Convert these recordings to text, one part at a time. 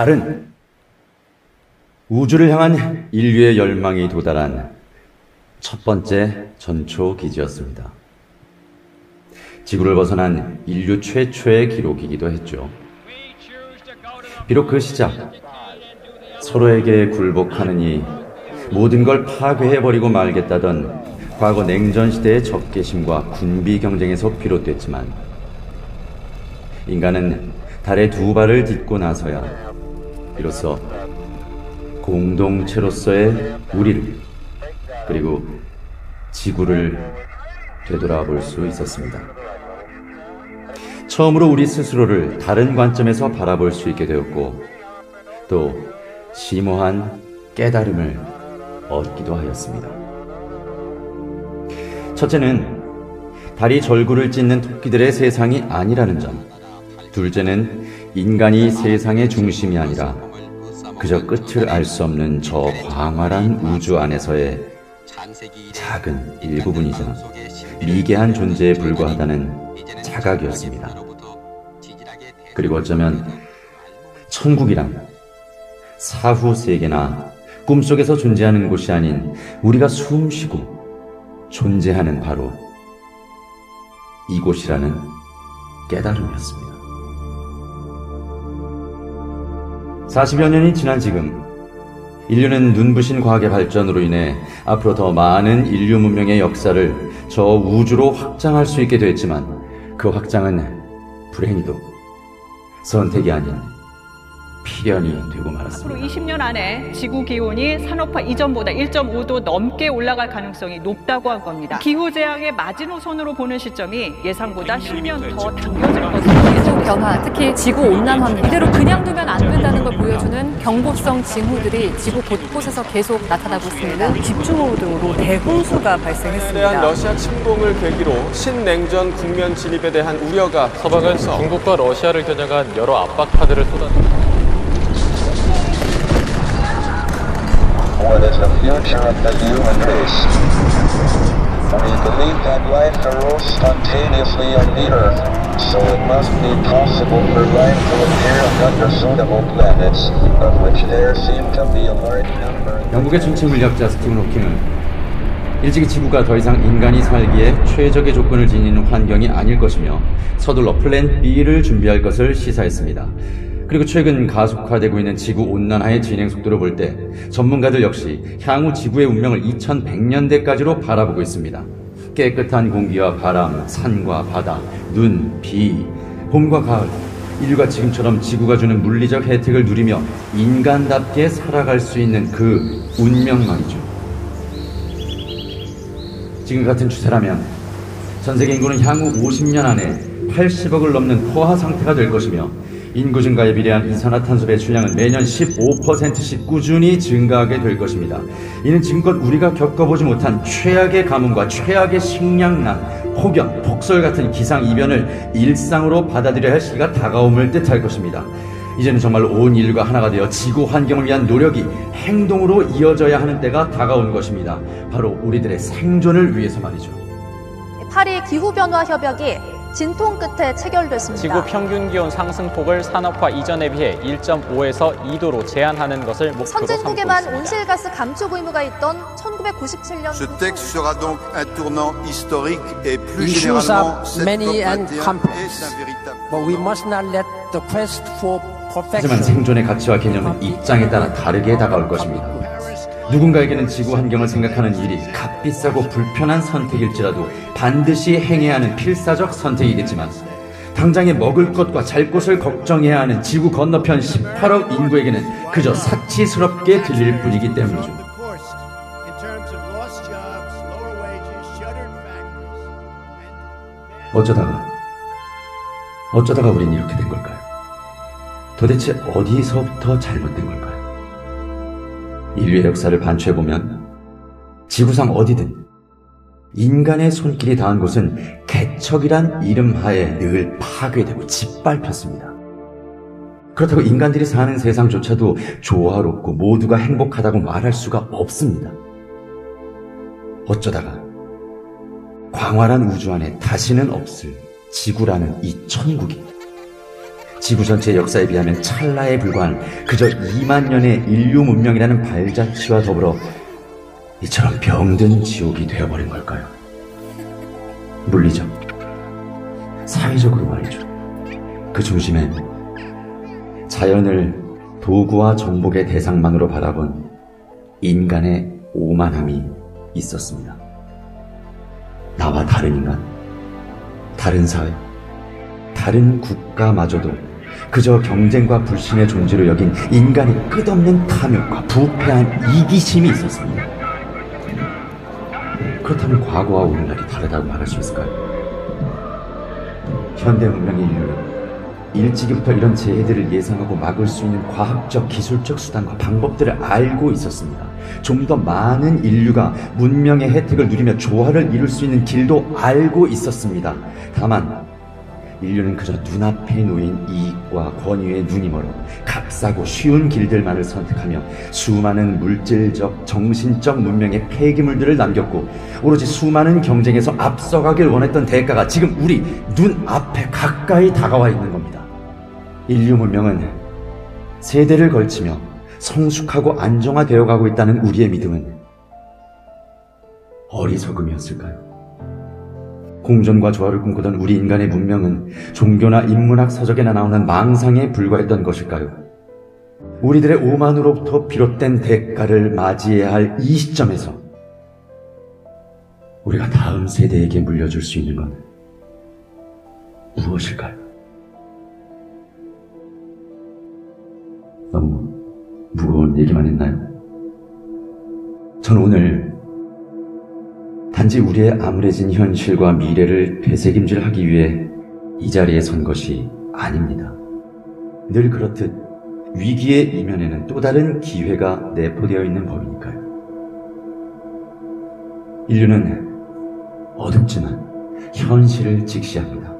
달은 우주를 향한 인류의 열망이 도달한 첫 번째 전초 기지였습니다. 지구를 벗어난 인류 최초의 기록이기도 했죠. 비록 그 시작, 서로에게 굴복하느니 모든 걸 파괴해버리고 말겠다던 과거 냉전 시대의 적개심과 군비 경쟁에서 비롯됐지만 인간은 달에 두 발을 딛고 나서야 비로소 공동체로서의 우리를 그리고 지구를 되돌아볼 수 있었습니다. 처음으로 우리 스스로를 다른 관점에서 바라볼 수 있게 되었고 또 심오한 깨달음을 얻기도 하였습니다. 첫째는 달이 절구를 찢는 토끼들의 세상이 아니라는 점. 둘째는 인간이 세상의 중심이 아니라 그저 끝을 알 수 없는 저 광활한 우주 안에서의 작은 일부분이자 미개한 존재에 불과하다는 자각이었습니다. 그리고 어쩌면 천국이란 사후 세계나 꿈속에서 존재하는 곳이 아닌 우리가 숨쉬고 존재하는 바로 이곳이라는 깨달음이었습니다. 40여 년이 지난 지금 인류는 눈부신 과학의 발전으로 인해 앞으로 더 많은 인류 문명의 역사를 저 우주로 확장할 수 있게 됐지만 그 확장은 불행히도 선택이 아닌 필연이 되고 말았습니다. 앞으로 20년 안에 지구 기온이 산업화 이전보다 1.5도 넘게 올라갈 가능성이 높다고 한 겁니다. 기후 재앙의 마지노선으로 보는 시점이 예상보다 10년 더 당겨질 기후 변화, 특히 지구 온난화 이대로 그냥 두면 안 된다는 걸 보여주는 경고성 징후들이 지구 곳곳에서 계속 나타나고 있습니다. 집중호우 등으로 대홍수가 대한 발생했습니다. 러시아 침공을 계기로 신냉전 국면 진입에 대한 우려가 서방은 중국과 러시아를 겨냥한 여러 압박 카드를 쏟아냅니다. What is the future of the human race? We believe that life arose spontaneously on the Earth, so it must be possible for life to appear on other suitable planets, of which there seem to be a large number. 영국의 정치 물리학자 스티븐 호킹은 일찍이 지구가 더 이상 인간이 살기에 최적의 조건을 지니는 환경이 아닐 것이며 서둘러 플랜 B를 준비할 것을 시사했습니다. 그리고 최근 가속화되고 있는 지구 온난화의 진행 속도를 볼 때 전문가들 역시 향후 지구의 운명을 2100년대까지로 바라보고 있습니다. 깨끗한 공기와 바람, 산과 바다, 눈, 비, 봄과 가을, 인류가 지금처럼 지구가 주는 물리적 혜택을 누리며 인간답게 살아갈 수 있는 그 운명 말이죠. 지금 같은 추세라면 전 세계 인구는 향후 50년 안에 80억을 넘는 포화 상태가 될 것이며 인구 증가에 비례한 이산화탄소 배출량은 매년 15%씩 꾸준히 증가하게 될 것입니다. 이는 지금껏 우리가 겪어보지 못한 최악의 가뭄과 최악의 식량난, 폭염, 폭설 같은 기상 이변을 일상으로 받아들여야 할 시기가 다가옴을 뜻할 것입니다. 이제는 정말로 온 인류가 하나가 되어 지구 환경을 위한 노력이 행동으로 이어져야 하는 때가 다가온 것입니다. 바로 우리들의 생존을 위해서 말이죠. 파리 기후변화 협약이 진통 끝에 체결됐습니다. 지구 평균 기온 상승폭을 산업화 이전에 비해 1.5에서 2도로 제한하는 것을 목표로 삼고 선진국에만 있습니다. 온실가스 감축 의무가 있던 1997년 Ce texte sera donc un tournant historique et plus généralement cette many and COP21 complex. est un véritable But we must not let the quest for 하지만 perfection 생존의 가치와 개념은 입장에 따라 다르게 다가올 것입니다. 누군가에게는 지구 환경을 생각하는 일이 값비싸고 불편한 선택일지라도 반드시 행해야 하는 필사적 선택이겠지만 당장에 먹을 것과 잘 곳을 걱정해야 하는 지구 건너편 18억 인구에게는 그저 사치스럽게 들릴 뿐이기 때문이죠. 어쩌다가 어쩌다가 우린 이렇게 된 걸까요? 도대체 어디서부터 잘못된 걸까요? 인류의 역사를 반추해보면 지구상 어디든 인간의 손길이 닿은 곳은 개척이란 이름 하에 늘 파괴되고 짓밟혔습니다. 그렇다고 인간들이 사는 세상조차도 조화롭고 모두가 행복하다고 말할 수가 없습니다. 어쩌다가 광활한 우주 안에 다시는 없을 지구라는 이 천국이 지구 전체 역사에 비하면 찰나에 불과한 그저 2만 년의 인류 문명이라는 발자취와 더불어 이처럼 병든 지옥이 되어버린 걸까요? 물리적, 사회적으로 말이죠. 그 중심엔 자연을 도구와 정복의 대상만으로 바라본 인간의 오만함이 있었습니다. 나와 다른 인간, 다른 사회, 다른 국가마저도 그저 경쟁과 불신의 존재로 여긴 인간의 끝없는 탐욕과 부패한 이기심이 있었습니다. 그렇다면 과거와 오늘날이 다르다고 말할 수 있을까요? 현대 문명의 인류는 일찍이부터 이런 재해들을 예상하고 막을 수 있는 과학적, 기술적 수단과 방법들을 알고 있었습니다. 좀 더 많은 인류가 문명의 혜택을 누리며 조화를 이룰 수 있는 길도 알고 있었습니다. 다만 인류는 그저 눈앞에 놓인 이익과 권위에 눈이 멀어 값싸고 쉬운 길들만을 선택하며 수많은 물질적, 정신적 문명의 폐기물들을 남겼고 오로지 수많은 경쟁에서 앞서가길 원했던 대가가 지금 우리 눈앞에 가까이 다가와 있는 겁니다. 인류 문명은 세대를 걸치며 성숙하고 안정화되어 가고 있다는 우리의 믿음은 어리석음이었을까요? 공존과 조화를 꿈꾸던 우리 인간의 문명은 종교나 인문학 서적에나 나오는 망상에 불과했던 것일까요? 우리들의 오만으로부터 비롯된 대가를 맞이해야 할 이 시점에서 우리가 다음 세대에게 물려줄 수 있는 건 무엇일까요? 너무 무거운 얘기만 했나요? 저는 오늘 단지 우리의 암울해진 현실과 미래를 되새김질하기 위해 이 자리에 선 것이 아닙니다. 늘 그렇듯 위기의 이면에는 또 다른 기회가 내포되어 있는 법이니까요. 인류는 어둡지만 현실을 직시합니다.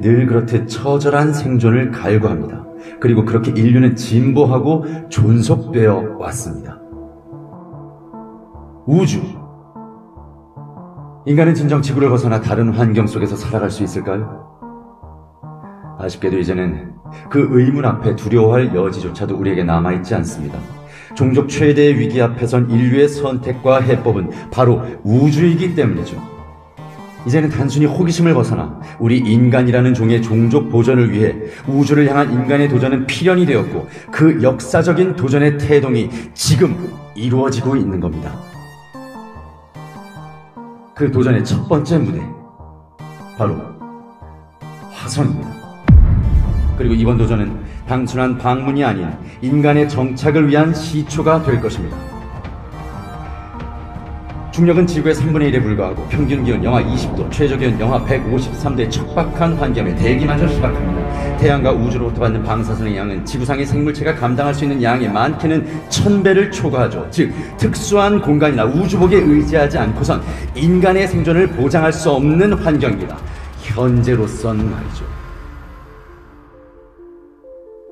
늘 그렇듯 처절한 생존을 갈구합니다. 그리고 그렇게 인류는 진보하고 존속되어 왔습니다. 우주. 인간은 진정 지구를 벗어나 다른 환경 속에서 살아갈 수 있을까요? 아쉽게도 이제는 그 의문 앞에 두려워할 여지조차도 우리에게 남아있지 않습니다. 종족 최대의 위기 앞에선 인류의 선택과 해법은 바로 우주이기 때문이죠. 이제는 단순히 호기심을 벗어나 우리 인간이라는 종의 종족 보존을 위해 우주를 향한 인간의 도전은 필연이 되었고 그 역사적인 도전의 태동이 지금 이루어지고 있는 겁니다. 그 도전의 첫 번째 무대 바로 화성입니다. 그리고 이번 도전은 단순한 방문이 아닌 인간의 정착을 위한 시초가 될 것입니다. 중력은 지구의 3분의 1에 불과하고 평균 기온 영하 20도, 최저 기온 영하 153도의 척박한 환경에 대기마저 희박합니다. 태양과 우주로부터 받는 방사선의 양은 지구상의 생물체가 감당할 수 있는 양의 많게는 천배를 초과하죠. 즉, 특수한 공간이나 우주복에 의지하지 않고선 인간의 생존을 보장할 수 없는 환경입니다. 현재로선 말이죠.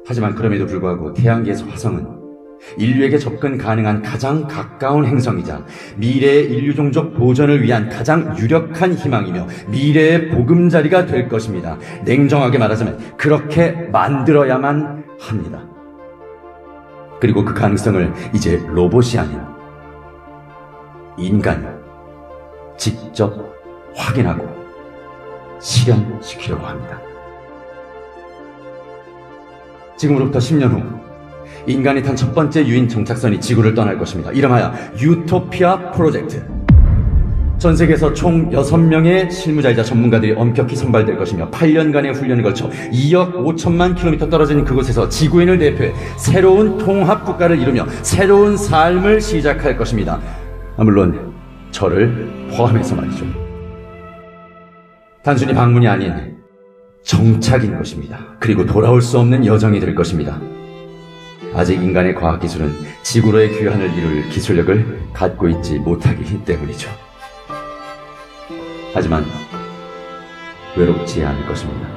하지만 그럼에도 불구하고 태양계에서 화성은 인류에게 접근 가능한 가장 가까운 행성이자 미래의 인류 종족 보존을 위한 가장 유력한 희망이며 미래의 보금자리가 될 것입니다. 냉정하게 말하자면 그렇게 만들어야만 합니다. 그리고 그 가능성을 이제 로봇이 아닌 인간이 직접 확인하고 실현시키려고 합니다. 지금으로부터 10년 후 인간이 탄 첫 번째 유인 정착선이 지구를 떠날 것입니다. 이름하여 유토피아 프로젝트. 전 세계에서 총 6명의 실무자이자 전문가들이 엄격히 선발될 것이며 8년간의 훈련을 거쳐 2억 5천만 킬로미터 떨어진 그곳에서 지구인을 대표해 새로운 통합 국가를 이루며 새로운 삶을 시작할 것입니다. 아, 물론 저를 포함해서 말이죠. 단순히 방문이 아닌 정착인 것입니다. 그리고 돌아올 수 없는 여정이 될 것입니다. 아직 인간의 과학기술은 지구로의 귀환을 이룰 기술력을 갖고 있지 못하기 때문이죠. 하지만 외롭지 않을 것입니다.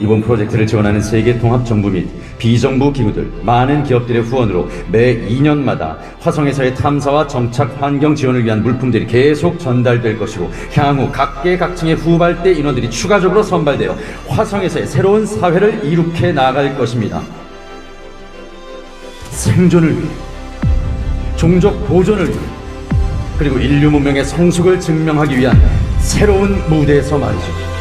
이번 프로젝트를 지원하는 세계 통합 정부 및 비정부 기구들, 많은 기업들의 후원으로 매 2년마다 화성에서의 탐사와 정착 환경 지원을 위한 물품들이 계속 전달될 것이고 향후 각계각층의 후발대 인원들이 추가적으로 선발되어 화성에서의 새로운 사회를 이룩해 나갈 것입니다. 생존을 위해, 종족 보존을 위해, 그리고 인류 문명의 성숙을 증명하기 위한 새로운 무대에서 말이죠.